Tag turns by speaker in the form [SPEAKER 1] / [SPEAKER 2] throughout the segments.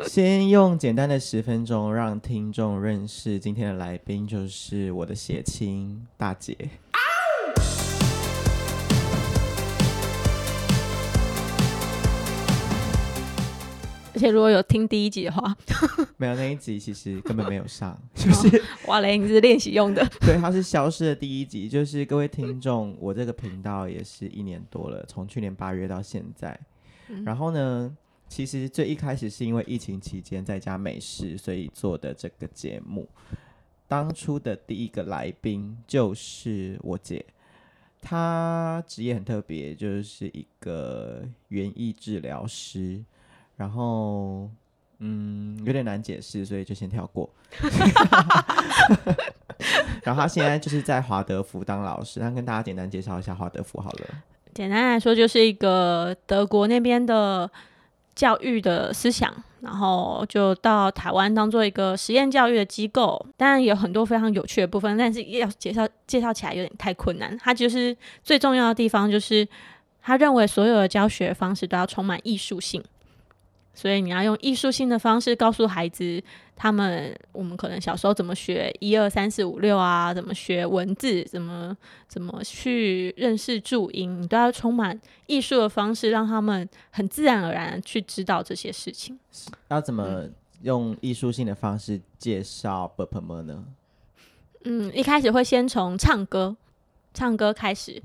[SPEAKER 1] 先用简单的十分钟让听众认识今天的来宾，就是我的血亲大姐。
[SPEAKER 2] 而且如果有听第一集的话，
[SPEAKER 1] 没有那一集其实根本没有上，就是、哦、
[SPEAKER 2] 哇雷，你是练习用的。
[SPEAKER 1] 对，它是消失的第一集。就是各位听众，我这个频道也是一年多了，从去年八月到现在。嗯、然后呢，其实最一开始是因为疫情期间在家没事，所以做的这个节目。当初的第一个来宾就是我姐，她职业很特别，就是一个园艺治疗师。然后，嗯，有点难解释，所以就先跳过。然后她现在就是在华德福当老师，那跟大家简单介绍一下华德福好了。
[SPEAKER 2] 简单来说，就是一个德国那边的教育的思想，然后就到台湾当做一个实验教育的机构。当然有很多非常有趣的部分，但是要介绍介绍起来有点太困难。他就是最重要的地方，就是他认为所有的教学方式都要充满艺术性。所以你要用艺术性的方式告诉孩子，他们我们可能小时候怎么学一二三四五六啊，怎么学文字，怎么怎么去认识注音，你都要充满艺术的方式，让他们很自然而然去知道这些事情。
[SPEAKER 1] 要怎么用艺术性的方式介绍 BPM 呢？
[SPEAKER 2] 嗯，一开始会先从唱歌。唱歌开始，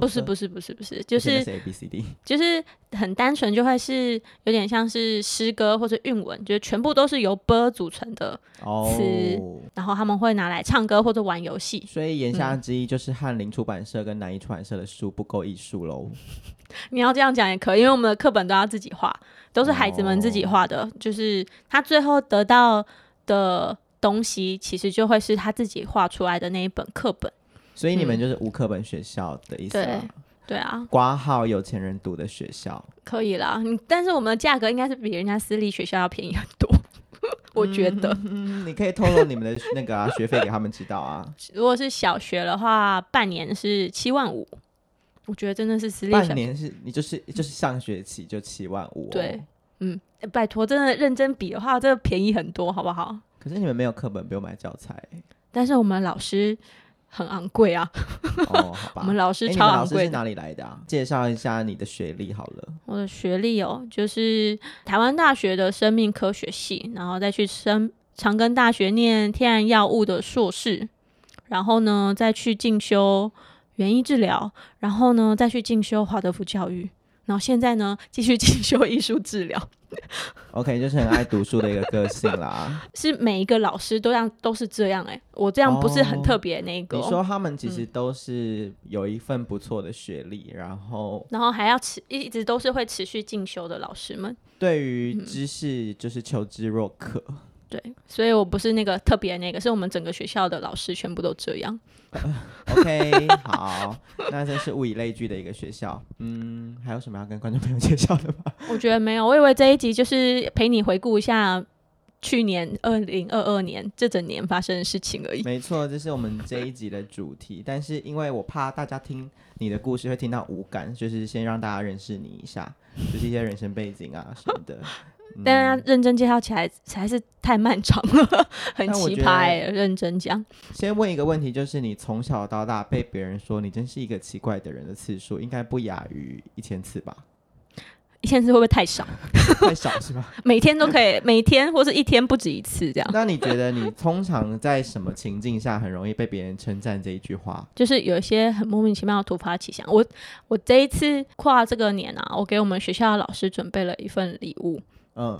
[SPEAKER 2] 不是不是不是不是，就是
[SPEAKER 1] A B C D，
[SPEAKER 2] 就是很单纯，就会是有点像是诗歌或者韵文，就是全部都是由 b 组成的词，哦，然后他们会拿来唱歌或者玩游戏。
[SPEAKER 1] 所以言下之意就是翰林出版社跟南一出版社的书不够艺术喽。
[SPEAKER 2] 你要这样讲也可以，因为我们的课本都要自己画，都是孩子们自己画的，哦，就是他最后得到的东西，其实就会是他自己画出来的那一本课本。
[SPEAKER 1] 所以你们就是无课本学校的意思吗？
[SPEAKER 2] 对，对啊，
[SPEAKER 1] 挂号有钱人读的学校
[SPEAKER 2] 可以啦。但是我们的价格应该是比人家私立学校要便宜很多，我觉得。
[SPEAKER 1] 嗯，你可以透露你们的那个、啊、学费给他们知道啊。
[SPEAKER 2] 如果是小学的话，半年是七万五，我觉得真的是私立。
[SPEAKER 1] 半年是你就是就是上学期就七万五、哦。
[SPEAKER 2] 对，嗯，拜托，真的认真比的话，这个便宜很多，好不好？
[SPEAKER 1] 可是你们没有课本，不用买教材。
[SPEAKER 2] 但是我们老师。很昂贵啊！
[SPEAKER 1] 哦，好吧。
[SPEAKER 2] 我们老师超昂贵。
[SPEAKER 1] 欸、老师是哪里来的啊？介绍一下你的学历好了。
[SPEAKER 2] 我的学历哦，就是台湾大学的生命科学系，然后再去生长庚大学念天然药物的硕士，然后呢再去进修园艺治疗，然后呢再去进修华德福教育。然后现在呢，继续 进修艺术治疗。
[SPEAKER 1] OK，就是很爱读书的一个个性啦。
[SPEAKER 2] 是每一个老师都这样，都是这样哎、欸。我这样不是很特别那个、哦。
[SPEAKER 1] 你说他们其实都是有一份不错的学历，嗯、然后
[SPEAKER 2] 然后还要持一直都是会持续进修的老师们。
[SPEAKER 1] 对于知识就是求知若渴。嗯
[SPEAKER 2] 对，所以我不是那个特别那个，是我们整个学校的老师全部都这样。
[SPEAKER 1] 呃、OK，好，那真是物以类聚的一个学校。嗯，还有什么要跟观众朋友介绍的吗？
[SPEAKER 2] 我觉得没有，我以为这一集就是陪你回顾一下去年二零二二年这整年发生的事情而已。
[SPEAKER 1] 没错，这是我们这一集的主题。但是因为我怕大家听你的故事会听到无感，就是先让大家认识你一下，就是一些人生背景啊什么的。
[SPEAKER 2] 但是认真介绍起来才是太漫长了，很奇葩哎！认真讲，
[SPEAKER 1] 先问一个问题，就是你从小到大被别人说你真是一个奇怪的人的次数，应该不亚于一千次吧？
[SPEAKER 2] 一千次会不会太少？
[SPEAKER 1] 太少是吧？
[SPEAKER 2] 每天都可以，每天或是一天不止一次这样。
[SPEAKER 1] 那你觉得你通常在什么情境下很容易被别人称赞这一句话？
[SPEAKER 2] 就是有一些很莫名其妙的突发奇想。我我这一次跨这个年啊，我给我们学校的老师准备了一份礼物。嗯，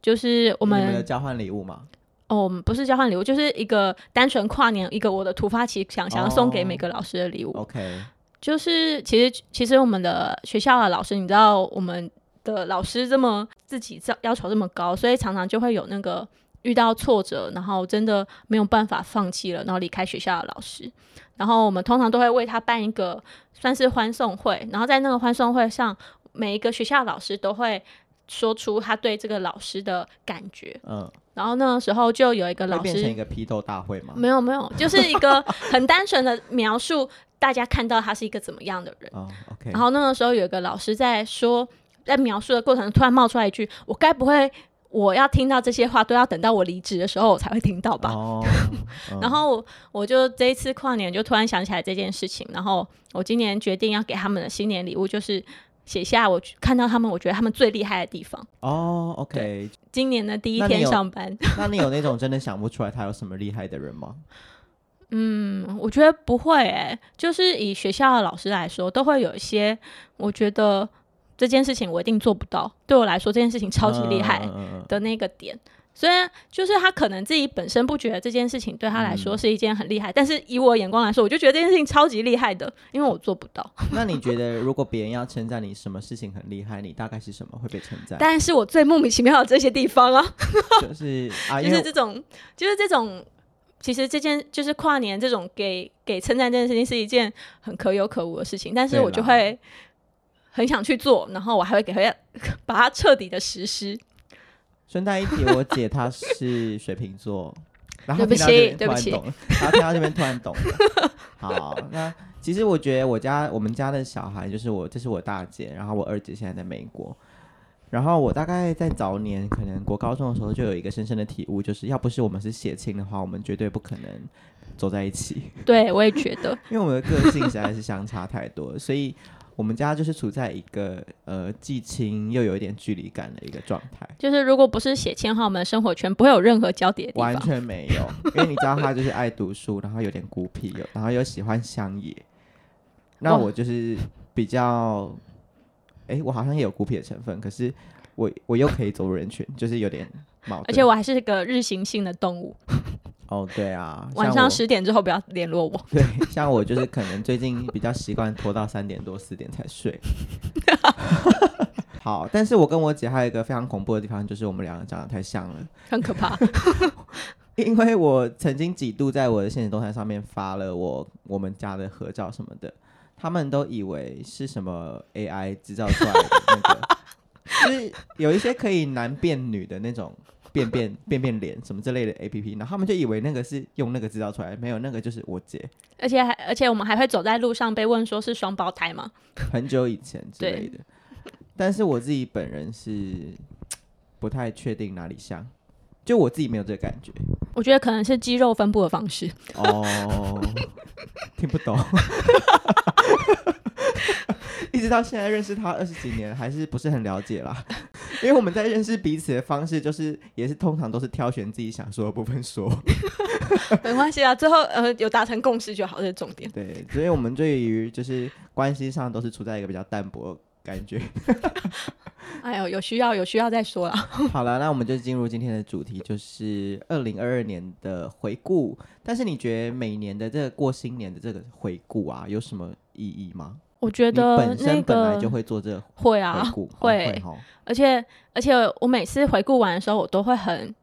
[SPEAKER 2] 就是我
[SPEAKER 1] 们，交换礼物吗？
[SPEAKER 2] 哦，不是交换礼物，就是一个单纯跨年一个我的突发奇想，想要送给每个老师的礼物。
[SPEAKER 1] 哦、OK，
[SPEAKER 2] 就是其实其实我们的学校的老师，你知道我们的老师这么自己要求这么高，所以常常就会有那个遇到挫折，然后真的没有办法放弃了，然后离开学校的老师。然后我们通常都会为他办一个算是欢送会，然后在那个欢送会上，每一个学校的老师都会。说出他对这个老师的感觉，嗯，然后那个时候就有一个老师
[SPEAKER 1] 变成一个批斗大会吗？
[SPEAKER 2] 没有没有，就是一个很单纯的描述，大家看到他是一个怎么样的人。
[SPEAKER 1] 哦，OK。
[SPEAKER 2] 然后那个时候有一个老师在说，在描述的过程突然冒出来一句：“我该不会我要听到这些话，都要等到我离职的时候我才会听到吧。
[SPEAKER 1] 哦 嗯、
[SPEAKER 2] 然后我就这一次跨年就突然想起来这件事情，然后我今年决定要给他们的新年礼物就是写下我看到他们，我觉得他们最厉害的地方。
[SPEAKER 1] 哦，OK。
[SPEAKER 2] 今年的第一天上班，
[SPEAKER 1] 那你有那种真的想不出来他有什么厉害的人吗？
[SPEAKER 2] 嗯，我觉得不会诶、欸，就是以学校的老师来说，都会有一些我觉得。这件事情我一定做不到，对我来说这件事情超级厉害的那个点，虽然就是他可能自己本身不觉得这件事情对他来说是一件很厉害，嗯、但是以我眼光来说，我就觉得这件事情超级厉害的，因为我做不到。
[SPEAKER 1] 那你觉得如果别人要称赞你什么事情很厉害，你大概是什么会被称赞？
[SPEAKER 2] 但是我最莫名其妙的这些地方啊，
[SPEAKER 1] 就是啊，
[SPEAKER 2] 就是这种，就是这种，其实这件就是跨年这种给给称赞这件事情是一件很可有可无的事情，但是我就会。很想去做，然后我还会给他把它彻底的实施。
[SPEAKER 1] 顺带一提，我姐她是水瓶座，然后
[SPEAKER 2] 对不起，对不起，
[SPEAKER 1] 然后听到这边突然懂了。好，那其实我觉得我家我们家的小孩就是我，这是我大姐，然后我二姐现在在美国，然后我大概在早年可能国高中的时候就有一个深深的体悟，就是要不是我们是血亲的话，我们绝对不可能走在一起。
[SPEAKER 2] 对，我也觉得，
[SPEAKER 1] 因为我们的个性实在是相差太多，所以。我们家就是处在一个呃既亲又有一点距离感的一个状态。就是如果不是血亲的话，我们的生活圈不会有任何交叠的地方。完全没有，因为你知道他就是爱读书，然后有点孤僻，然后又喜欢乡野。那我就是比较，哎、欸，我好像也有孤僻的成分，可是我我又可以走入人群，就是有点矛盾。而且我还是个日行性的动物。哦，对啊，晚上十点之后不要联络我。对，像我就是可能最近比较习惯拖到三点多四点才睡。好，但是我跟我姐还有一个非常恐怖的地方，就是我们两个长得太像了，很可怕。因为我曾经几度在我的现实动态上面发了我我们家的合照什么的，他们都以为是什么 AI 制造出来的那个，就是有一些可以男变女的那种。变变变变脸什么之类的 A P P，然后他们就以为那个是用那个制造出来，没有那个就是我姐。而且还而且我们还会走在路上被问说是双胞胎吗？很久以前之类的。但是我自己本人是不太确定哪里像，就我自己没有这个感觉。我觉得可能是肌肉分布的方式。哦，听不懂。一直到现在认识他二十几年，还是不是很了解啦。因为我们在认识彼此的方式，就是也是通常都是挑选自己想说的部分说。没关系啊，最后呃有达成共识就好，这是重点。对，所以我们对于就是关系上都是处在一个比较淡薄的感觉。哎呦，有需要有需要再说了。好了，那我们就进入今天的主题，就是二零二二年的回顾。但是你觉得每年的这个过新年的这个回顾啊，有什么意义吗？我觉得本身本来就会做这个会啊，会，而且而且我每次回顾完的时候，我都会很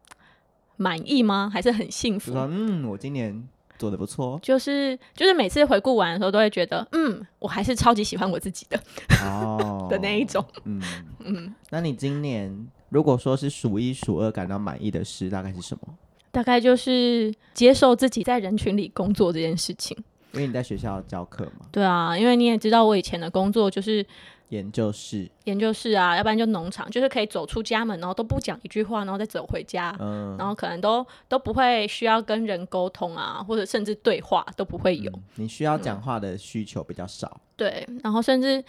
[SPEAKER 1] 满意吗？还是很幸福？嗯，我今年做的不错。就是就是每次回顾完的时候，都会觉得嗯，我还是超级喜欢我自己的哦的那一种。嗯嗯，那你今年如果说是数一数二感到满意的事，大概是什么？大概就是接受自己在人群里工作这件事情。因为你在学校教课嘛？对啊，因为你也知道我以前的工作就是研究室，研究室啊，要不然就农场，就是可以走出家门，然后都不讲一句话，然后再走回家，嗯，然后可能都都不会需要跟人沟通啊，或者甚至对话都不会有。嗯，你需要讲话的需求比较少。嗯，对，然后甚至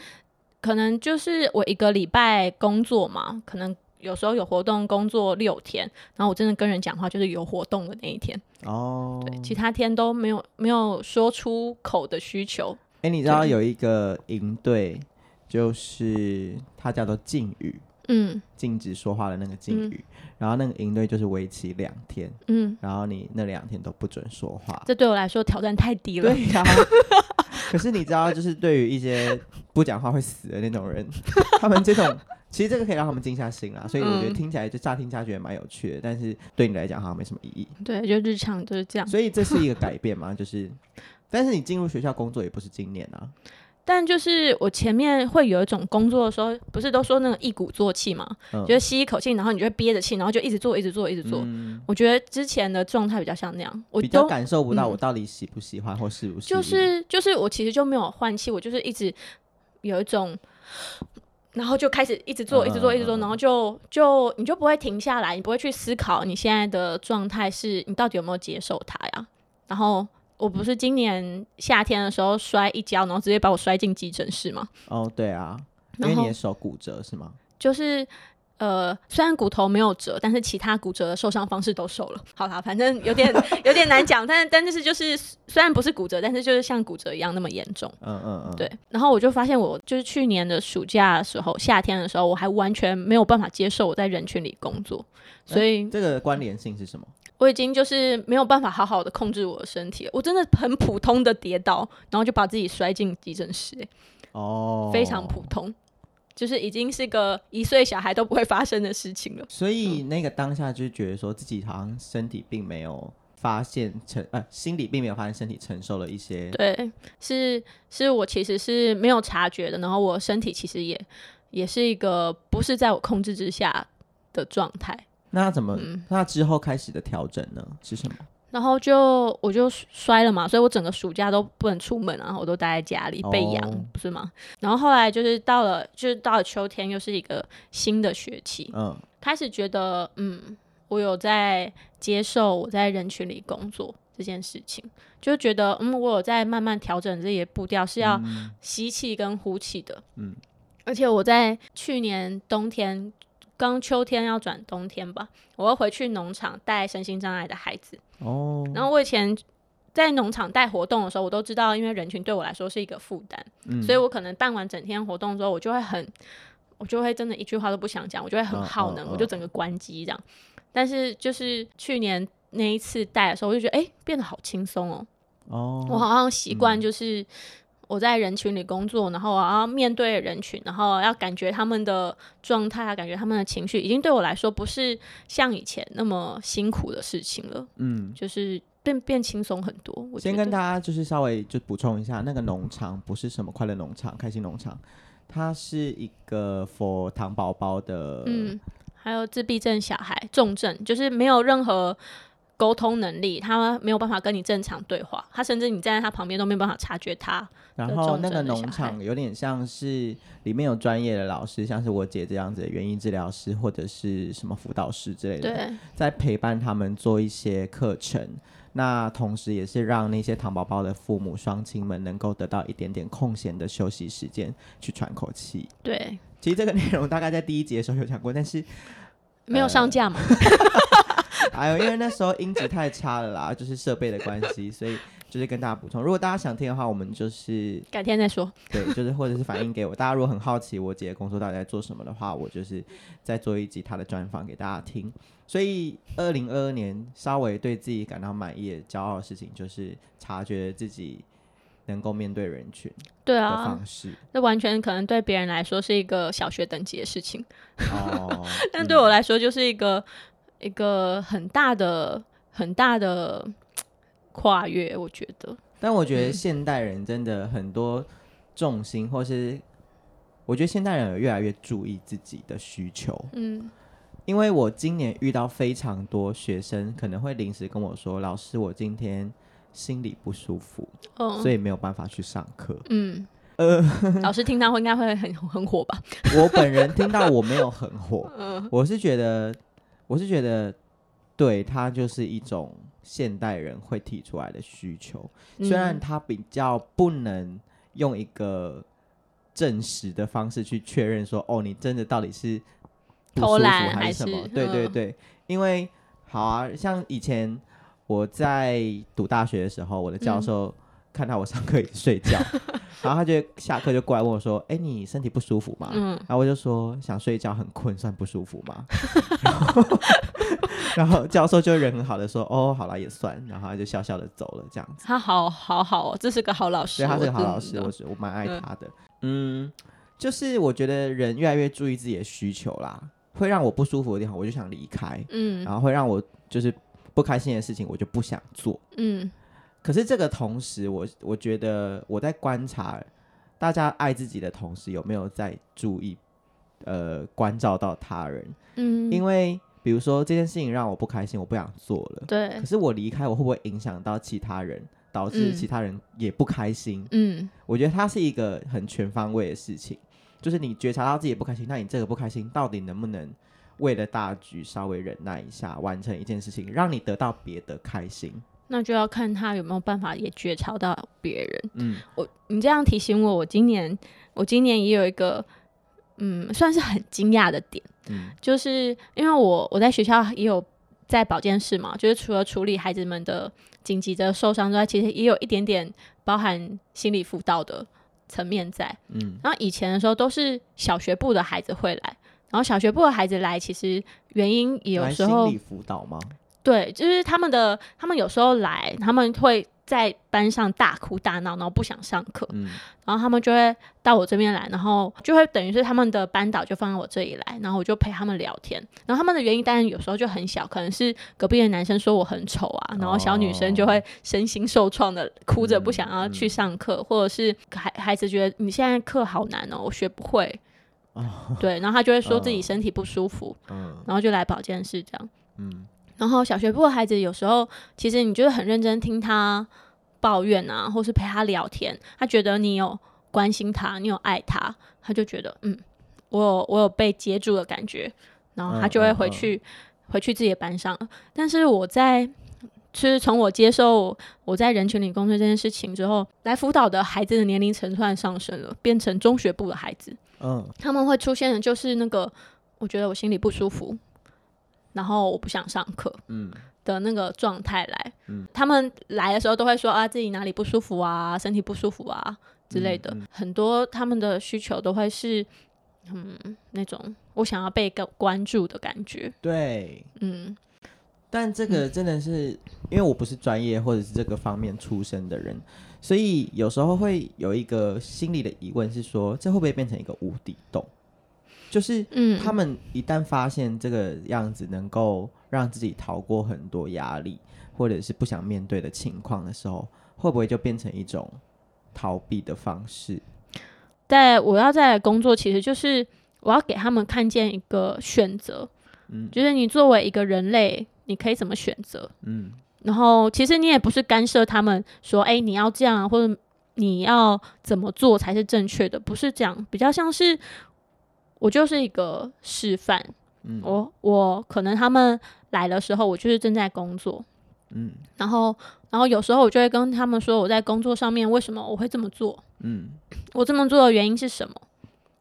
[SPEAKER 1] 可能就是我一个礼拜工作嘛，可能。有时候有活动，工作六天，然后我真的跟人讲话，就是有活动的那一天哦。对，其他天都没有没有说出口的需求。哎、欸，你知道有一个营队，就是它叫做禁语，嗯，禁止说话的那个禁语。嗯、然后那个营队就是为期两天，嗯，然后你那两天都不准说话。这对我来说挑战太低了。对呀、啊。可是你知道，就是对于一些不讲话会死的那种人，他们这种。其实这个可以让他们静下心啦，所以我觉得听起来就乍听乍觉得蛮有趣的，嗯、但是对你来讲好像没什么意义。对，就日常就是这样。所以这是一个改变嘛，就是，但是你进入学校工作也不是今年啊。但就是我前面会有一种工作的时候，不是都说那个一鼓作气嘛，嗯、就是吸一口气，然后你就会憋着气，然后就一直做，一直做，一直做。嗯、我觉得之前的状态比较像那样，我比较感受不到我到底喜不喜欢或是不是。就是就是我其实就没有换气，我就是一直有一种。
[SPEAKER 2] 然后就开始一直做，一直做，一直做，然后就就你就不会停下来，你不会去思考你现在的状态是你到底有没有接受它呀？然后我不是今年夏天的时候摔一跤，然后直接把我摔进急诊室吗？
[SPEAKER 1] 哦，对啊，因为你的手骨折是吗？
[SPEAKER 2] 就是。呃，虽然骨头没有折，但是其他骨折的受伤方式都受了。好啦，反正有点 有点难讲，但但是就是虽然不是骨折，但是就是像骨折一样那么严重。
[SPEAKER 1] 嗯嗯嗯，
[SPEAKER 2] 对。然后我就发现，我就是去年的暑假的时候，夏天的时候，我还完全没有办法接受我在人群里工作，所以、
[SPEAKER 1] 欸、这个关联性是什么？
[SPEAKER 2] 我已经就是没有办法好好的控制我的身体了，我真的很普通的跌倒，然后就把自己摔进急诊室。哦，非常普通。就是已经是个一岁小孩都不会发生的事情了，
[SPEAKER 1] 所以那个当下就觉得说自己好像身体并没有发现承呃，心里并没有发现身体承受了一些，
[SPEAKER 2] 对，是是我其实是没有察觉的，然后我身体其实也也是一个不是在我控制之下的状态。
[SPEAKER 1] 那怎么？嗯、那之后开始的调整呢？是什么？
[SPEAKER 2] 然后就我就摔了嘛，所以我整个暑假都不能出门，然后我都待在家里被养，不是吗？然后后来就是到了，就是到了秋天，又是一个新的学期，嗯，开始觉得，嗯，我有在接受我在人群里工作这件事情，就觉得，嗯，我有在慢慢调整这些步调，是要吸气跟呼气的，嗯，而且我在去年冬天。刚秋天要转冬天吧，我要回去农场带身心障碍的孩子。哦。然后我以前在农场带活动的时候，我都知道，因为人群对我来说是一个负担，嗯，所以我可能办完整天活动之后，我就会很，我就会真的一句话都不想讲，我就会很耗能，哦哦哦，我就整个关机这样。但是就是去年那一次带的时候，我就觉得哎，变得好轻松哦。哦。我好像习惯就是。嗯我在人群里工作，然后我要面对人群，然后要感觉他们的状态啊，感觉他们的情绪，已经对我来说不是像以前那么辛苦的事情了。嗯，就是变变轻松很多。我
[SPEAKER 1] 先跟大家就是稍微就补充一下，那个农场不是什么快乐农场、开心农场，它是一个 for 糖宝宝的，
[SPEAKER 2] 嗯，还有自闭症小孩、重症，就是没有任何。沟通能力，他没有办法跟你正常对话，他甚至你站在他旁边都没有办法察觉他。
[SPEAKER 1] 然后那个农场有点像是里面有专业的老师，像是我姐这样子的园艺治疗师或者是什么辅导师之类的，在陪伴他们做一些课程。那同时也是让那些糖宝宝的父母双亲们能够得到一点点空闲的休息时间，去喘口气。
[SPEAKER 2] 对，
[SPEAKER 1] 其实这个内容大概在第一节的时候有讲过，但是
[SPEAKER 2] 没有上架嘛。
[SPEAKER 1] 还有，因为那时候音质太差了啦，就是设备的关系，所以就是跟大家补充。如果大家想听的话，我们就是
[SPEAKER 2] 改天再说。
[SPEAKER 1] 对，就是或者是反映给我。大家如果很好奇我姐的工作到底在做什么的话，我就是再做一集她的专访给大家听。所以，二零二二年稍微对自己感到满意、骄傲的事情，就是察觉自己能够面对人群。对啊，方式
[SPEAKER 2] 这完全可能对别人来说是一个小学等级的事情，哦，但对我来说就是一个。一个很大的、很大的跨越，我觉得。
[SPEAKER 1] 但我觉得现代人真的很多重心，或是我觉得现代人有越来越注意自己的需求。嗯，因为我今年遇到非常多学生，可能会临时跟我说：“老师，我今天心里不舒服，哦，所以没有办法去上课。”嗯，呃，
[SPEAKER 2] 老师听到会应该会很很火吧？
[SPEAKER 1] 我本人听到我没有很火，嗯，我是觉得。我是觉得，对，它就是一种现代人会提出来的需求，虽然它比较不能用一个证实的方式去确认说，哦，你真的到底是不舒服还是什么？对对对，因为好啊，像以前我在读大学的时候，我的教授看到我上课一直睡觉。然后他就下课就过来问我说：“哎，你身体不舒服吗？”嗯，然后我就说：“想睡觉，很困，算不舒服吗？”然后，然后教授就人很好的说：“哦，好了，也算。”然后他就笑笑的走了，这样子。
[SPEAKER 2] 他好好好哦，这是个好老师。
[SPEAKER 1] 对，他是个好老师，我是我蛮爱他的。嗯，就是我觉得人越来越注意自己的需求啦，会让我不舒服的地方，我就想离开。嗯，然后会让我就是不开心的事情，我就不想做。嗯。可是这个同时，我我觉得我在观察大家爱自己的同时，有没有在注意呃关照到他人？嗯，因为比如说这件事情让我不开心，我不想做了。对。可是我离开，我会不会影响到其他人，导致其他人也不开心？嗯，我觉得它是一个很全方位的事情。就是你觉察到自己不开心，那你这个不开心到底能不能为了大局稍微忍耐一下，完成一件事情，让你得到别的开心？
[SPEAKER 2] 那就要看他有没有办法也觉察到别人。
[SPEAKER 1] 嗯，
[SPEAKER 2] 我你这样提醒我，我今年我今年也有一个嗯，算是很惊讶的点，
[SPEAKER 1] 嗯，
[SPEAKER 2] 就是因为我我在学校也有在保健室嘛，就是除了处理孩子们的紧急的受伤之外，其实也有一点点包含心理辅导的层面在。嗯，然后以前的时候都是小学部的孩子会来，然后小学部的孩子来，其实原因也有时候
[SPEAKER 1] 心理辅导吗？
[SPEAKER 2] 对，就是他们的，他们有时候来，他们会在班上大哭大闹，然后不想上课，嗯，然后他们就会到我这边来，然后就会等于是他们的班导就放在我这里来，然后我就陪他们聊天。然后他们的原因当然有时候就很小，可能是隔壁的男生说我很丑啊，然后小女生就会身心受创的哭着不想要去上课，或者是孩孩子觉得你现在课好难哦，我学不会，对，然后他就会说自己身体不舒服，然后就来保健室这样，嗯。然后小学部的孩子有时候，其实你就是很认真听他抱怨啊，或是陪他聊天，他觉得你有关心他，你有爱他，他就觉得嗯，我有我有被接住的感觉，然后他就会回去、嗯嗯嗯、回去自己的班上。但是我在其实从我接受我在人群里工作这件事情之后，来辅导的孩子的年龄层突然上升了，变成中学部的孩子，嗯，他们会出现的就是那个，我觉得我心里不舒服。然后我不想上课，嗯，的那个状态来，嗯，他们来的时候都会说啊，自己哪里不舒服啊，身体不舒服啊之类的，嗯嗯、很多他们的需求都会是，嗯，那种我想要被关注的感觉，
[SPEAKER 1] 对，嗯，但这个真的是、嗯、因为我不是专业或者是这个方面出身的人，所以有时候会有一个心理的疑问是说，这会不会变成一个无底洞？就是，嗯，他们一旦发现这个样子能够让自己逃过很多压力，或者是不想面对的情况的时候，会不会就变成一种逃避的方式？
[SPEAKER 2] 在我要在工作，其实就是我要给他们看见一个选择，嗯，就是你作为一个人类，你可以怎么选择，嗯，然后其实你也不是干涉他们说，哎，你要这样，或者你要怎么做才是正确的，不是这样，比较像是。我就是一个示范，嗯，我我可能他们来的时候，我就是正在工作，嗯，然后然后有时候我就会跟他们说，我在工作上面为什么我会这么做，嗯，我这么做的原因是什么，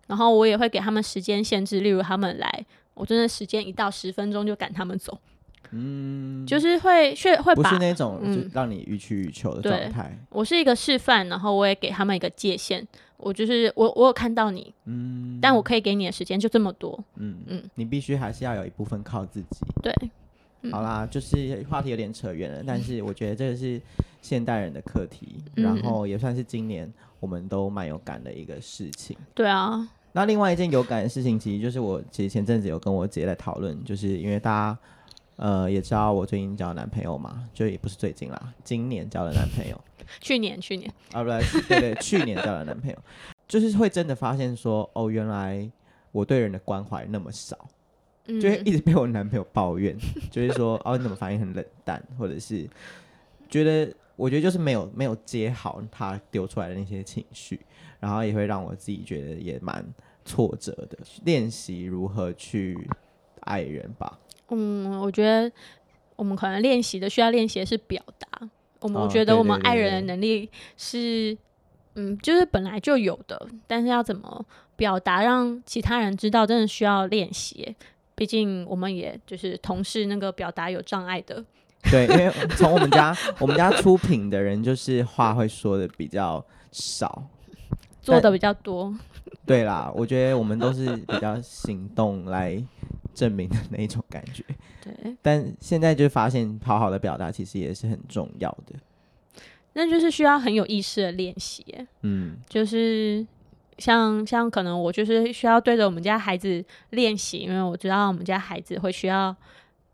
[SPEAKER 2] 然后我也会给他们时间限制，例如他们来，我真的时间一到十分钟就赶他们走，嗯，就是会会会把
[SPEAKER 1] 不是那种就让你欲取予求的状态，
[SPEAKER 2] 嗯，我是一个示范，然后我也给他们一个界限。我就是我，我有看到你，嗯，但我可以给你的时间就这么多，嗯嗯，
[SPEAKER 1] 你必须还是要有一部分靠自己，
[SPEAKER 2] 对，
[SPEAKER 1] 嗯、好啦，就是话题有点扯远了，但是我觉得这个是现代人的课题，嗯、然后也算是今年我们都蛮有感的一个事情，
[SPEAKER 2] 对啊。
[SPEAKER 1] 那另外一件有感的事情，其实就是我其实前阵子有跟我姐在讨论，就是因为大家呃也知道我最近交男朋友嘛，就也不是最近啦，今年交了男朋友。
[SPEAKER 2] 去年，去年
[SPEAKER 1] 啊，不对，对对，去年交了男朋友，就是会真的发现说，哦，原来我对人的关怀那么少，嗯、就会一直被我男朋友抱怨，就是说，哦，你怎么反应很冷淡，或者是觉得，我觉得就是没有没有接好他丢出来的那些情绪，然后也会让我自己觉得也蛮挫折的。练习如何去爱人吧。嗯，
[SPEAKER 2] 我觉得我们可能练习的需要练习的是表达。我们觉得我们爱人的能力是，嗯，就是本来就有的，但是要怎么表达让其他人知道，真的需要练习。毕竟我们也就是同事那个表达有障碍的。
[SPEAKER 1] 对，因为从我们家我们家出品的人，就是话会说的比较少，
[SPEAKER 2] 做的比较多。
[SPEAKER 1] 对啦，我觉得我们都是比较行动来证明的那一种感觉。
[SPEAKER 2] 对，
[SPEAKER 1] 但现在就发现，好好的表达其实也是很重要的。
[SPEAKER 2] 那就是需要很有意识的练习。嗯，就是像像可能我就是需要对着我们家孩子练习，因为我知道我们家孩子会需要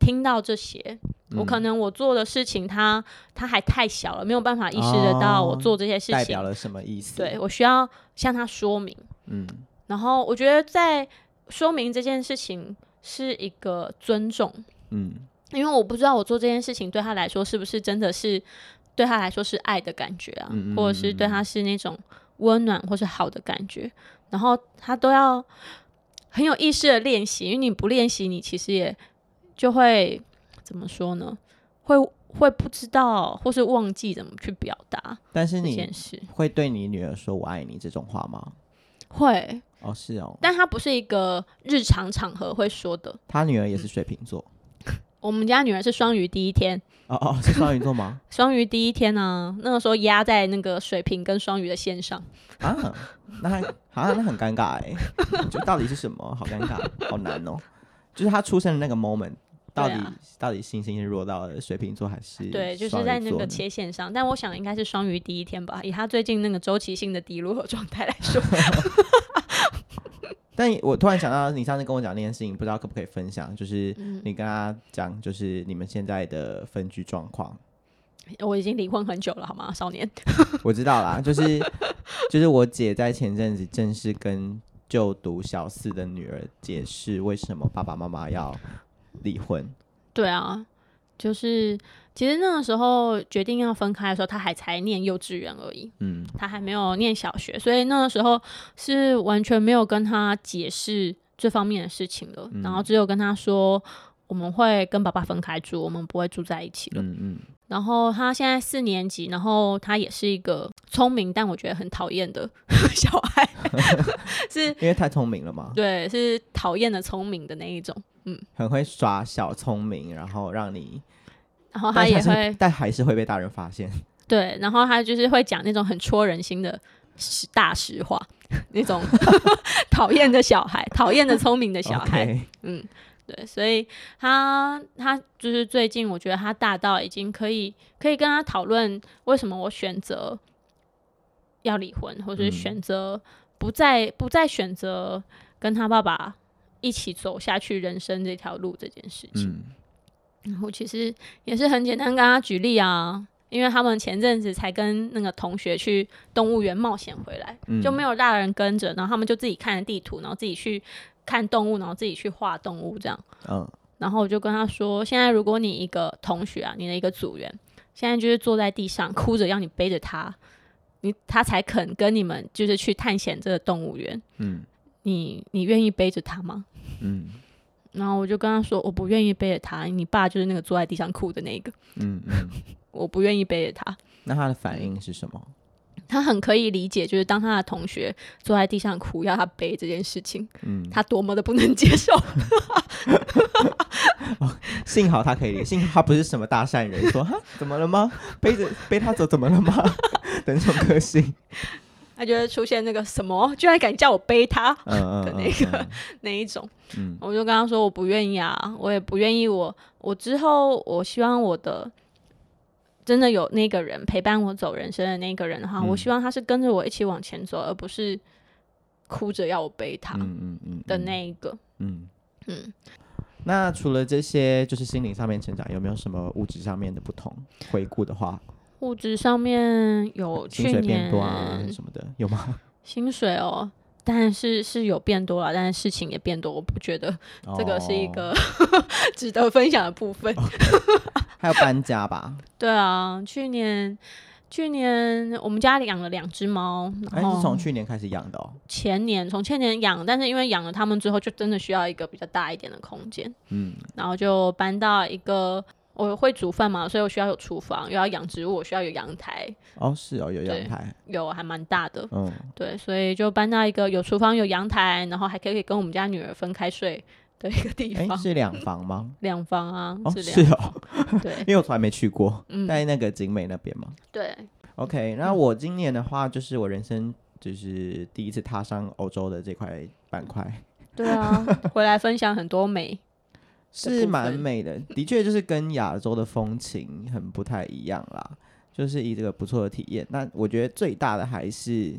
[SPEAKER 2] 听到这些。嗯、我可能我做的事情他，他他还太小了，没有办法意识得到我做这些事情、哦、代
[SPEAKER 1] 表了什么意思。
[SPEAKER 2] 对，我需要向他说明。嗯，然后我觉得在说明这件事情是一个尊重。嗯，因为我不知道我做这件事情对他来说是不是真的是对他来说是爱的感觉啊，嗯嗯嗯，或者是对他是那种温暖或是好的感觉，然后他都要很有意识的练习，因为你不练习，你其实也就会怎么说呢？会会不知道或是忘记怎么去表达。
[SPEAKER 1] 但是你会对你女儿说“我爱你”这种话吗？
[SPEAKER 2] 会
[SPEAKER 1] 哦，是哦，
[SPEAKER 2] 但他不是一个日常场合会说的。
[SPEAKER 1] 他女儿也是水瓶座。
[SPEAKER 2] 嗯，我们家女儿是双鱼第一天。
[SPEAKER 1] 哦哦，是双鱼座吗？
[SPEAKER 2] 双鱼第一天呢，啊，那个时候压在那个水瓶跟双鱼的线上
[SPEAKER 1] 啊，那还啊，那很尴尬哎，就到底是什么？好尴尬，好难哦。就是他出生的那个 moment，到底，啊，到底星星是落到了水瓶座还是？
[SPEAKER 2] 对，就是在那个切线上。但我想应该是双鱼第一天吧，以他最近那个周期性的低落和状态来说。
[SPEAKER 1] 但我突然想到，你上次跟我讲那件事情，不知道可不可以分享？就是你跟他讲，就是你们现在的分居状况。
[SPEAKER 2] 我已经离婚很久了，好吗，少年？
[SPEAKER 1] 我知道啦，就是就是我姐在前阵子正式跟就读小四的女儿解释，为什么爸爸妈妈要离婚。
[SPEAKER 2] 对啊，就是。其实那个时候决定要分开的时候，他还才念幼稚园而已，嗯，他还没有念小学，所以那个时候是完全没有跟他解释这方面的事情了，嗯、然后只有跟他说我们会跟爸爸分开住，我们不会住在一起了，嗯嗯。然后他现在四年级，然后他也是一个聪明但我觉得很讨厌的 小孩，是
[SPEAKER 1] 因为太聪明了吗？
[SPEAKER 2] 对，是讨厌的聪明的那一种，嗯，
[SPEAKER 1] 很会耍小聪明，然后让你。
[SPEAKER 2] 然后他也会但，
[SPEAKER 1] 但还是会被大人发现。
[SPEAKER 2] 对，然后他就是会讲那种很戳人心的实大实话，那种 讨厌的小孩，讨厌的聪明的小孩。Okay. 嗯，对，所以他他就是最近，我觉得他大到已经可以可以跟他讨论为什么我选择要离婚，或者是选择不再、嗯、不再选择跟他爸爸一起走下去人生这条路这件事情。嗯。然后其实也是很简单，跟他举例啊，因为他们前阵子才跟那个同学去动物园冒险回来，嗯、就没有大人跟着，然后他们就自己看着地图，然后自己去看动物，然后自己去画动物这样。嗯，然后我就跟他说，现在如果你一个同学啊，你的一个组员，现在就是坐在地上哭着要你背着他，你他才肯跟你们就是去探险这个动物园。嗯，你你愿意背着他吗？嗯。然后我就跟他说，我不愿意背着他。你爸就是那个坐在地上哭的那个。嗯嗯，我不愿意背着他。
[SPEAKER 1] 那他的反应是什么？
[SPEAKER 2] 他很可以理解，就是当他的同学坐在地上哭，要他背这件事情，嗯，他多么的不能接受。
[SPEAKER 1] 哦，幸好他可以，幸好他不是什么大善人，说哈，怎么了吗？背着背他走怎么了吗？等这种个性。
[SPEAKER 2] 他就会出现那个什么，居然敢叫我背他的那个、嗯嗯嗯、那一种，嗯、我就跟他说我不愿意啊，我也不愿意我。我我之后我希望我的真的有那个人陪伴我走人生的那个人的话，嗯、我希望他是跟着我一起往前走，而不是哭着要我背他的那一个。嗯嗯。
[SPEAKER 1] 嗯，那除了这些，就是心灵上面成长，有没有什么物质上面的不同？回顾的话。
[SPEAKER 2] 物质上面有去年薪水变多啊
[SPEAKER 1] 什么的有吗？
[SPEAKER 2] 薪水哦，但是是有变多了，但是事情也变多，我不觉得这个是一个、哦、值得分享的部分。
[SPEAKER 1] Okay. 还有搬家吧？
[SPEAKER 2] 对啊，去年去年我们家里养了两只猫，
[SPEAKER 1] 还是从去年开始养的哦。
[SPEAKER 2] 前年从前年养，但是因为养了它们之后，就真的需要一个比较大一点的空间，嗯，然后就搬到一个。我会煮饭嘛，所以我需要有厨房，又要养植物，我需要有阳台。
[SPEAKER 1] 哦，是哦，有阳台，
[SPEAKER 2] 有还蛮大的。嗯，对，所以就搬到一个有厨房、有阳台，然后还可以跟我们家女儿分开睡的一个地方。
[SPEAKER 1] 是两房吗？
[SPEAKER 2] 两房啊，
[SPEAKER 1] 哦，
[SPEAKER 2] 是，
[SPEAKER 1] 是哦，
[SPEAKER 2] 对，
[SPEAKER 1] 因为我从来没去过，嗯，在那个景美那边嘛。
[SPEAKER 2] 对
[SPEAKER 1] ，OK，那我今年的话，就是我人生就是第一次踏上欧洲的这块板块。
[SPEAKER 2] 对啊，回来分享很多美。
[SPEAKER 1] 是蛮美的，的确就是跟亚洲的风情很不太一样啦，就是以这个不错的体验。那我觉得最大的还是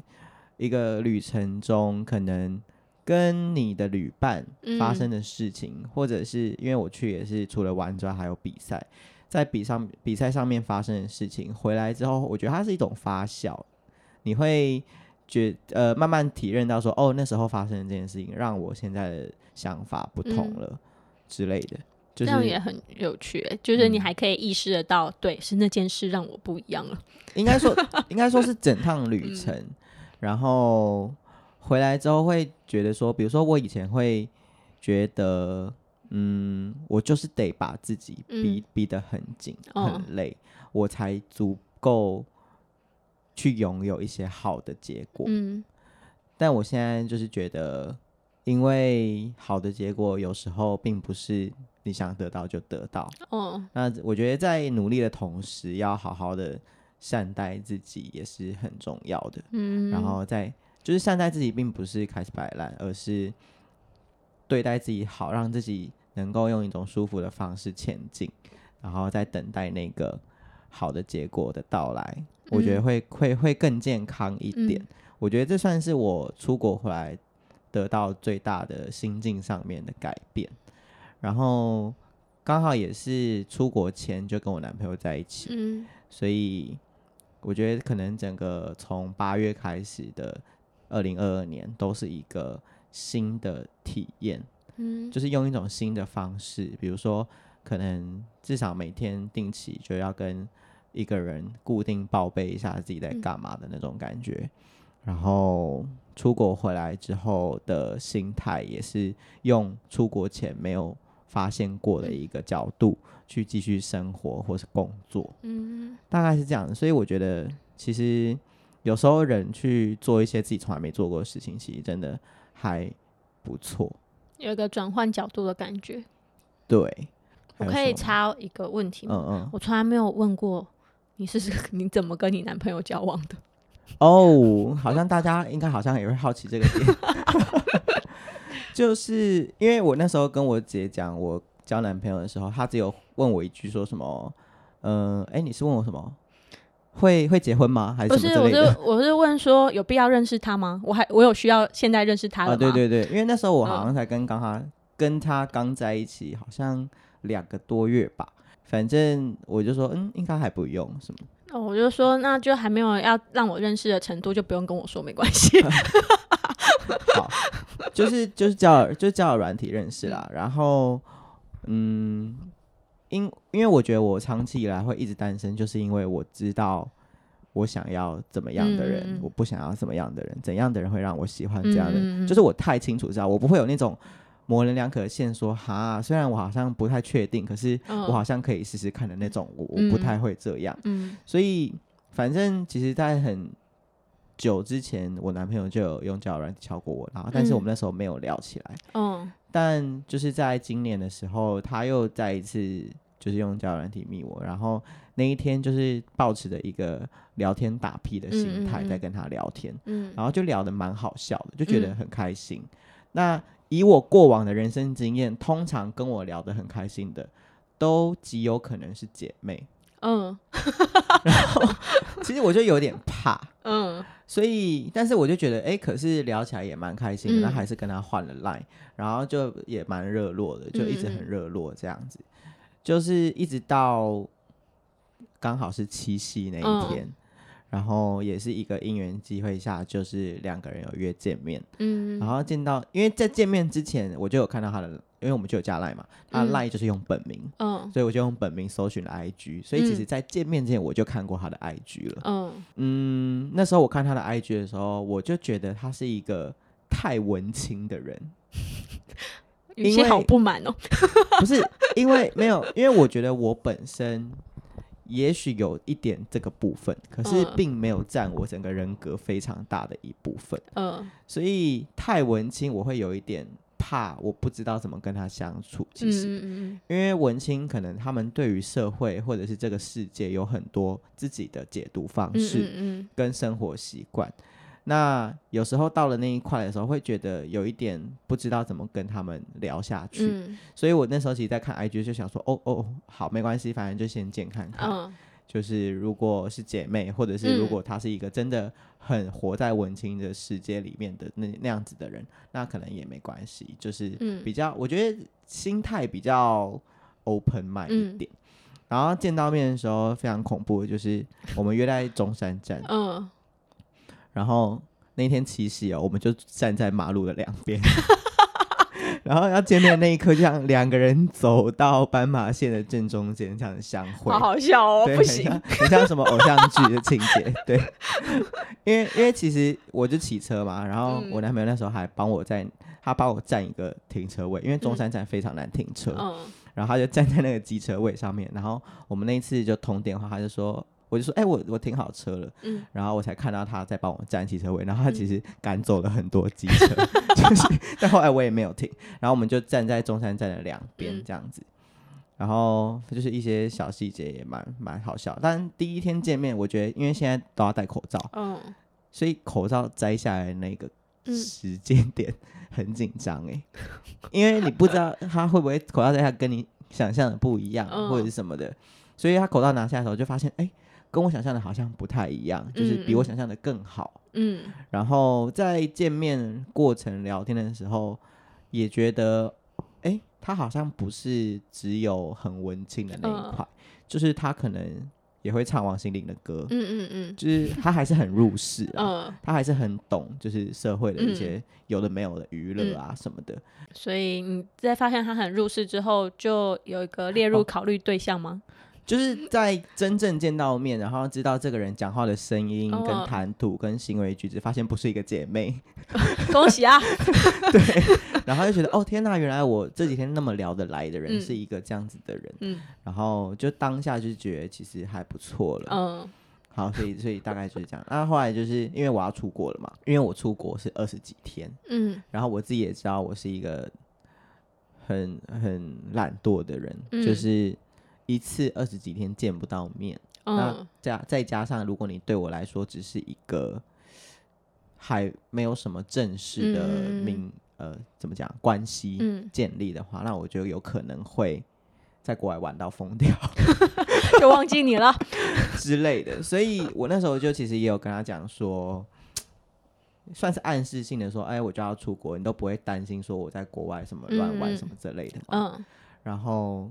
[SPEAKER 1] 一个旅程中可能跟你的旅伴发生的事情，嗯、或者是因为我去也是除了玩之外还有比赛，在比上比赛上面发生的事情，回来之后我觉得它是一种发酵，你会觉呃慢慢体认到说哦，那时候发生的这件事情让我现在的想法不同了。嗯之类的，就是、
[SPEAKER 2] 这样也很有趣。就是你还可以意识得到，嗯、对，是那件事让我不一样了。
[SPEAKER 1] 应该说，应该说是整趟旅程，嗯、然后回来之后会觉得说，比如说我以前会觉得，嗯，我就是得把自己逼、嗯、逼得很紧，很累，哦、我才足够去拥有一些好的结果。嗯，但我现在就是觉得。因为好的结果有时候并不是你想得到就得到。哦，那我觉得在努力的同时，要好好的善待自己也是很重要的。嗯，然后在就是善待自己，并不是开始摆烂，而是对待自己好，让自己能够用一种舒服的方式前进，然后再等待那个好的结果的到来。嗯，我觉得会会会更健康一点。嗯，我觉得这算是我出国回来。得到最大的心境上面的改变，然后刚好也是出国前就跟我男朋友在一起，嗯，所以我觉得可能整个从八月开始的二零二二年都是一个新的体验，嗯，就是用一种新的方式，比如说可能至少每天定期就要跟一个人固定报备一下自己在干嘛的那种感觉。嗯然后出国回来之后的心态也是用出国前没有发现过的一个角度去继续生活或是工作，嗯，大概是这样的。所以我觉得，其实有时候人去做一些自己从来没做过的事情，其实真的还不错，
[SPEAKER 2] 有一个转换角度的感觉。
[SPEAKER 1] 对，
[SPEAKER 2] 我可以插一个问题吗？嗯嗯，我从来没有问过你是 你怎么跟你男朋友交往的。
[SPEAKER 1] 哦，oh, 好像大家应该好像也会好奇这个点，就是因为我那时候跟我姐讲我交男朋友的时候，她只有问我一句说什么，嗯、呃，哎、欸，你是问我什么？会会结婚吗？还是？
[SPEAKER 2] 不是，我是我是问说有必要认识他吗？我还我有需要现在认识他吗？啊，
[SPEAKER 1] 对对对，因为那时候我好像才跟刚他、嗯、跟他刚在一起，好像两个多月吧，反正我就说嗯，应该还不用什么。
[SPEAKER 2] 哦，我就说，那就还没有要让我认识的程度，就不用跟我说，没关系。
[SPEAKER 1] 好，就是就是叫就交友软体认识啦。然后，嗯，因因为我觉得我长期以来会一直单身，就是因为我知道我想要怎么样的人，嗯、我不想要怎么样的人，怎样的人会让我喜欢这样的人，嗯、就是我太清楚知道，我不会有那种。模棱两可的线说哈，虽然我好像不太确定，可是我好像可以试试看的那种，我我不太会这样。嗯，所以反正其实，在很久之前，我男朋友就有用交友软体敲过我，然后但是我们那时候没有聊起来。嗯，但就是在今年的时候，他又再一次就是用交友软体密我，然后那一天就是抱持着一个聊天打屁的心态在跟他聊天，嗯，然后就聊得蛮好笑的，就觉得很开心。那以我过往的人生经验，通常跟我聊得很开心的，都极有可能是姐妹。嗯，然后其实我就有点怕。嗯，所以但是我就觉得，哎、欸，可是聊起来也蛮开心的，那、嗯、还是跟他换了 line，然后就也蛮热络的，就一直很热络这样子，就是一直到刚好是七夕那一天。嗯然后也是一个因缘机会下，就是两个人有约见面，嗯，然后见到，因为在见面之前我就有看到他的，因为我们就有加赖嘛，他的赖就是用本名，嗯，所以我就用本名搜寻了 IG，所以其实，在见面之前我就看过他的 IG 了，嗯。嗯，那时候我看他的 IG 的时候，我就觉得他是一个太文青的人，
[SPEAKER 2] 语气好不满哦，
[SPEAKER 1] 不是因为没有，因为我觉得我本身。也许有一点这个部分，可是并没有占我整个人格非常大的一部分。嗯，所以太文青，我会有一点怕，我不知道怎么跟他相处。其实，因为文青可能他们对于社会或者是这个世界有很多自己的解读方式，跟生活习惯。那有时候到了那一块的时候，会觉得有一点不知道怎么跟他们聊下去，嗯、所以我那时候其实在看 IG 就想说，哦哦，好，没关系，反正就先见看看。嗯、就是如果是姐妹，或者是如果她是一个真的很活在文青的世界里面的那那样子的人，那可能也没关系。就是比较，嗯、我觉得心态比较 open mind 一点。嗯、然后见到面的时候非常恐怖，就是我们约在中山站。嗯。然后那天七夕哦，我们就站在马路的两边 然后要见面的那一刻，这样两个人走到斑马线的正中间，这样相会，
[SPEAKER 2] 好好笑哦，
[SPEAKER 1] 对
[SPEAKER 2] 不行，
[SPEAKER 1] 很像，很像什么偶像剧的情节，对。因为因为其实我就骑车嘛，然后我男朋友那时候还帮我在，他帮我占一个停车位，因为中山站非常难停车，嗯，然后他就站在那个机车位上面，然后我们那一次就通电话，他就说。我就说，哎、欸，我我停好车了，嗯，然后我才看到他在帮我占汽车位，然后他其实赶走了很多机车，嗯、就是，但后来我也没有停，然后我们就站在中山站的两边这样子，嗯、然后就是一些小细节也蛮蛮好笑，但第一天见面，我觉得因为现在都要戴口罩，嗯，所以口罩摘下来那个时间点很紧张哎，因为你不知道他会不会口罩摘下跟你想象的不一样，嗯、或者是什么的，所以他口罩拿下来的时候就发现，哎、欸。跟我想象的好像不太一样，就是比我想象的更好。嗯，然后在见面过程聊天的时候，也觉得，哎、欸，他好像不是只有很文青的那一块，呃、就是他可能也会唱王心凌的歌。嗯嗯嗯，就是他还是很入世啊，呃、他还是很懂，就是社会的一些有的没有的娱乐啊什么的。
[SPEAKER 2] 所以你在发现他很入世之后，就有一个列入考虑对象吗？哦
[SPEAKER 1] 就是在真正见到面，然后知道这个人讲话的声音、跟谈吐、跟行为举止，发现不是一个姐妹，
[SPEAKER 2] 恭喜啊！
[SPEAKER 1] 对，然后就觉得哦天哪，原来我这几天那么聊得来的人是一个这样子的人，嗯，然后就当下就觉得其实还不错了，嗯，好，所以所以大概就是这样。那后来就是因为我要出国了嘛，因为我出国是二十几天，嗯，然后我自己也知道我是一个很很懒惰的人，就是。一次二十几天见不到面，嗯、那加再加上，如果你对我来说只是一个还没有什么正式的名、嗯、呃怎么讲关系建立的话，嗯、那我觉得有可能会在国外玩到疯掉，
[SPEAKER 2] 就忘记你了。
[SPEAKER 1] 之类的。所以我那时候就其实也有跟他讲说，算是暗示性的说，哎，我就要出国，你都不会担心说我在国外什么乱玩什么之类的嗯，嗯，然后。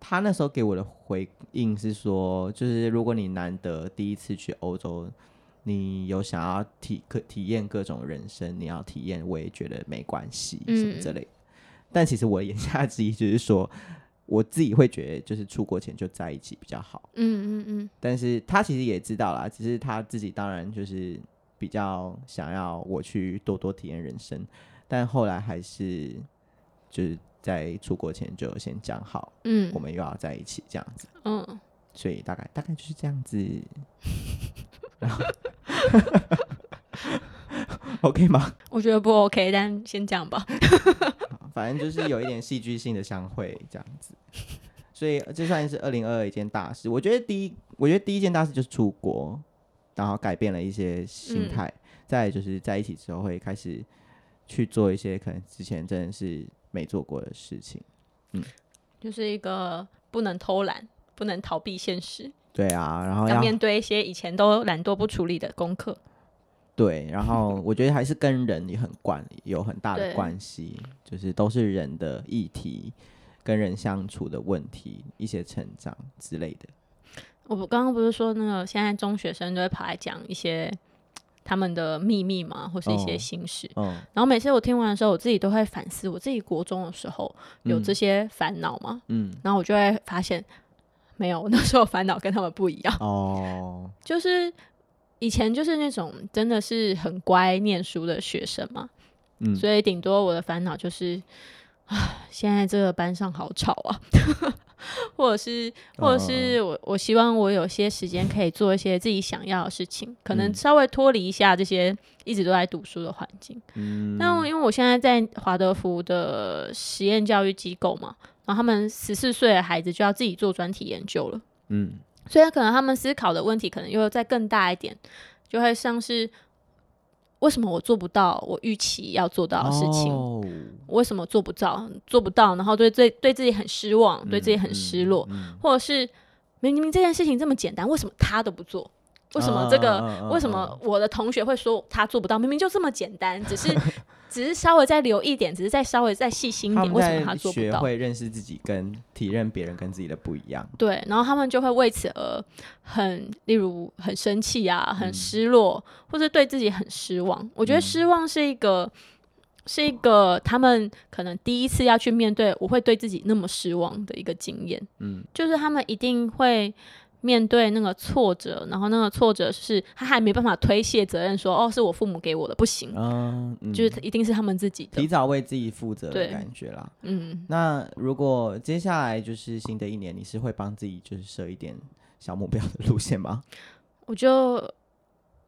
[SPEAKER 1] 他那时候给我的回应是说，就是如果你难得第一次去欧洲，你有想要体可体验各种人生，你要体验，我也觉得没关系，什么之类的。嗯、但其实我言下之意就是说，我自己会觉得，就是出国前就在一起比较好。嗯嗯嗯。但是他其实也知道啦，只是他自己当然就是比较想要我去多多体验人生，但后来还是就是。在出国前就先讲好，嗯，我们又要在一起这样子，嗯，所以大概大概就是这样子，然后，OK 吗？
[SPEAKER 2] 我觉得不 OK，但先讲吧。
[SPEAKER 1] 反正就是有一点戏剧性的相会这样子，所以这算是二零二二一件大事。我觉得第一，我觉得第一件大事就是出国，然后改变了一些心态，嗯、再就是在一起之后会开始去做一些可能之前真的是。没做过的事情，嗯，
[SPEAKER 2] 就是一个不能偷懒、不能逃避现实。
[SPEAKER 1] 对啊，然后要，
[SPEAKER 2] 要面对一些以前都懒惰不处理的功课。
[SPEAKER 1] 对，然后我觉得还是跟人也很关，有很大的 关系，就是都是人的议题，跟人相处的问题，一些成长之类的。
[SPEAKER 2] 我刚刚不是说那个现在中学生都会跑来讲一些。他们的秘密嘛，或是一些心事。Oh, oh. 然后每次我听完的时候，我自己都会反思，我自己国中的时候有这些烦恼吗？嗯，然后我就会发现没有，那时候烦恼跟他们不一样。哦，oh. 就是以前就是那种真的是很乖念书的学生嘛。嗯，所以顶多我的烦恼就是啊，现在这个班上好吵啊。或者是，或者是我，我希望我有些时间可以做一些自己想要的事情，可能稍微脱离一下这些一直都在读书的环境。嗯，那因为我现在在华德福的实验教育机构嘛，然后他们十四岁的孩子就要自己做专题研究了。嗯，所以可能他们思考的问题可能又再更大一点，就会像是。为什么我做不到我预期要做到的事情？Oh. 为什么做不到？做不到，然后对对对自己很失望，嗯、对自己很失落，嗯、或者是明明这件事情这么简单，为什么他都不做？为什么这个？Uh, uh, uh, uh. 为什么我的同学会说他做不到？明明就这么简单，只是。只是稍微再留一点，只是再稍微再细心一点，为什么他做不到？
[SPEAKER 1] 学会认识自己，跟体认别人跟自己的不一样。
[SPEAKER 2] 对，然后他们就会为此而很，例如很生气啊，很失落，嗯、或者对自己很失望。我觉得失望是一个是一个他们可能第一次要去面对，我会对自己那么失望的一个经验。嗯，就是他们一定会面对那个挫折，然后那个挫折是他还没办法推卸责任说，说哦是我父母给我的，不行。嗯，嗯就是一定是他们自己的，
[SPEAKER 1] 提早为自己负责的感觉啦。嗯，那如果接下来就是新的一年，你是会帮自己就是设一点小目标的路线吗？
[SPEAKER 2] 我就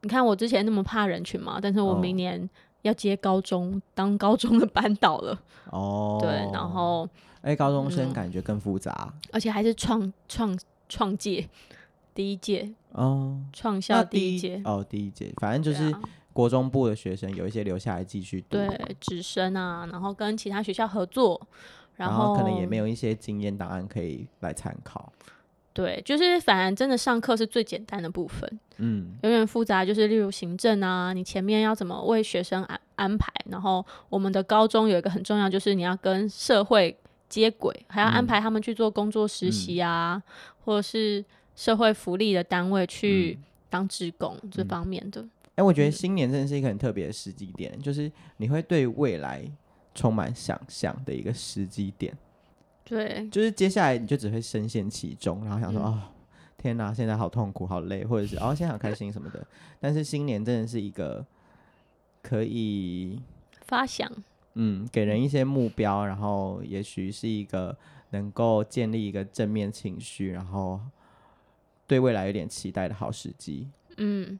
[SPEAKER 2] 你看我之前那么怕人群嘛，但是我明年。哦要接高中，当高中的班导了。哦，对，然后，
[SPEAKER 1] 哎、欸，高中生感觉更复杂，
[SPEAKER 2] 嗯、而且还是创创创界第一届。哦，创校第一届。
[SPEAKER 1] 哦，第一届，反正就是国中部的学生有一些留下来继续读，
[SPEAKER 2] 对，直升啊，然后跟其他学校合作，然
[SPEAKER 1] 后，可能也没有一些经验档案可以来参考。
[SPEAKER 2] 对，就是反正真的上课是最简单的部分，嗯，有点复杂，就是例如行政啊，你前面要怎么为学生安安排，然后我们的高中有一个很重要，就是你要跟社会接轨，还要安排他们去做工作实习啊，嗯、或者是社会福利的单位去当职工、嗯、这方面的。
[SPEAKER 1] 哎、欸，我觉得新年真的是一个很特别的时机点，嗯、就是你会对未来充满想象的一个时机点。
[SPEAKER 2] 对，
[SPEAKER 1] 就是接下来你就只会深陷其中，然后想说、嗯、哦，天哪，现在好痛苦，好累，或者是哦，现在好开心什么的。但是新年真的是一个可以
[SPEAKER 2] 发想，
[SPEAKER 1] 嗯，给人一些目标，然后也许是一个能够建立一个正面情绪，然后对未来有点期待的好时机。嗯。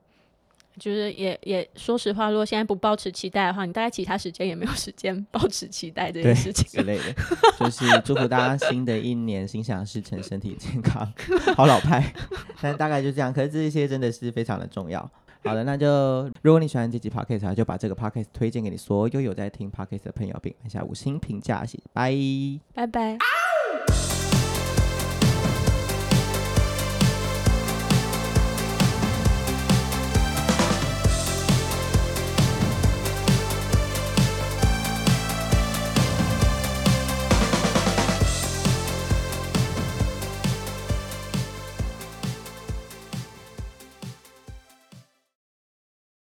[SPEAKER 2] 就是也也说实话，如果现在不抱持期待的话，你大概其他时间也没有时间抱持期待这件事情
[SPEAKER 1] 之类的。就是祝福大家新的一年心想事成，身体健康。好老派，但大概就这样。可是这些真的是非常的重要。好的，那就如果你喜欢这集 podcast，就把这个 podcast 推荐给你所有有在听 podcast 的朋友，并按下五星评价，谢谢，拜
[SPEAKER 2] 拜拜。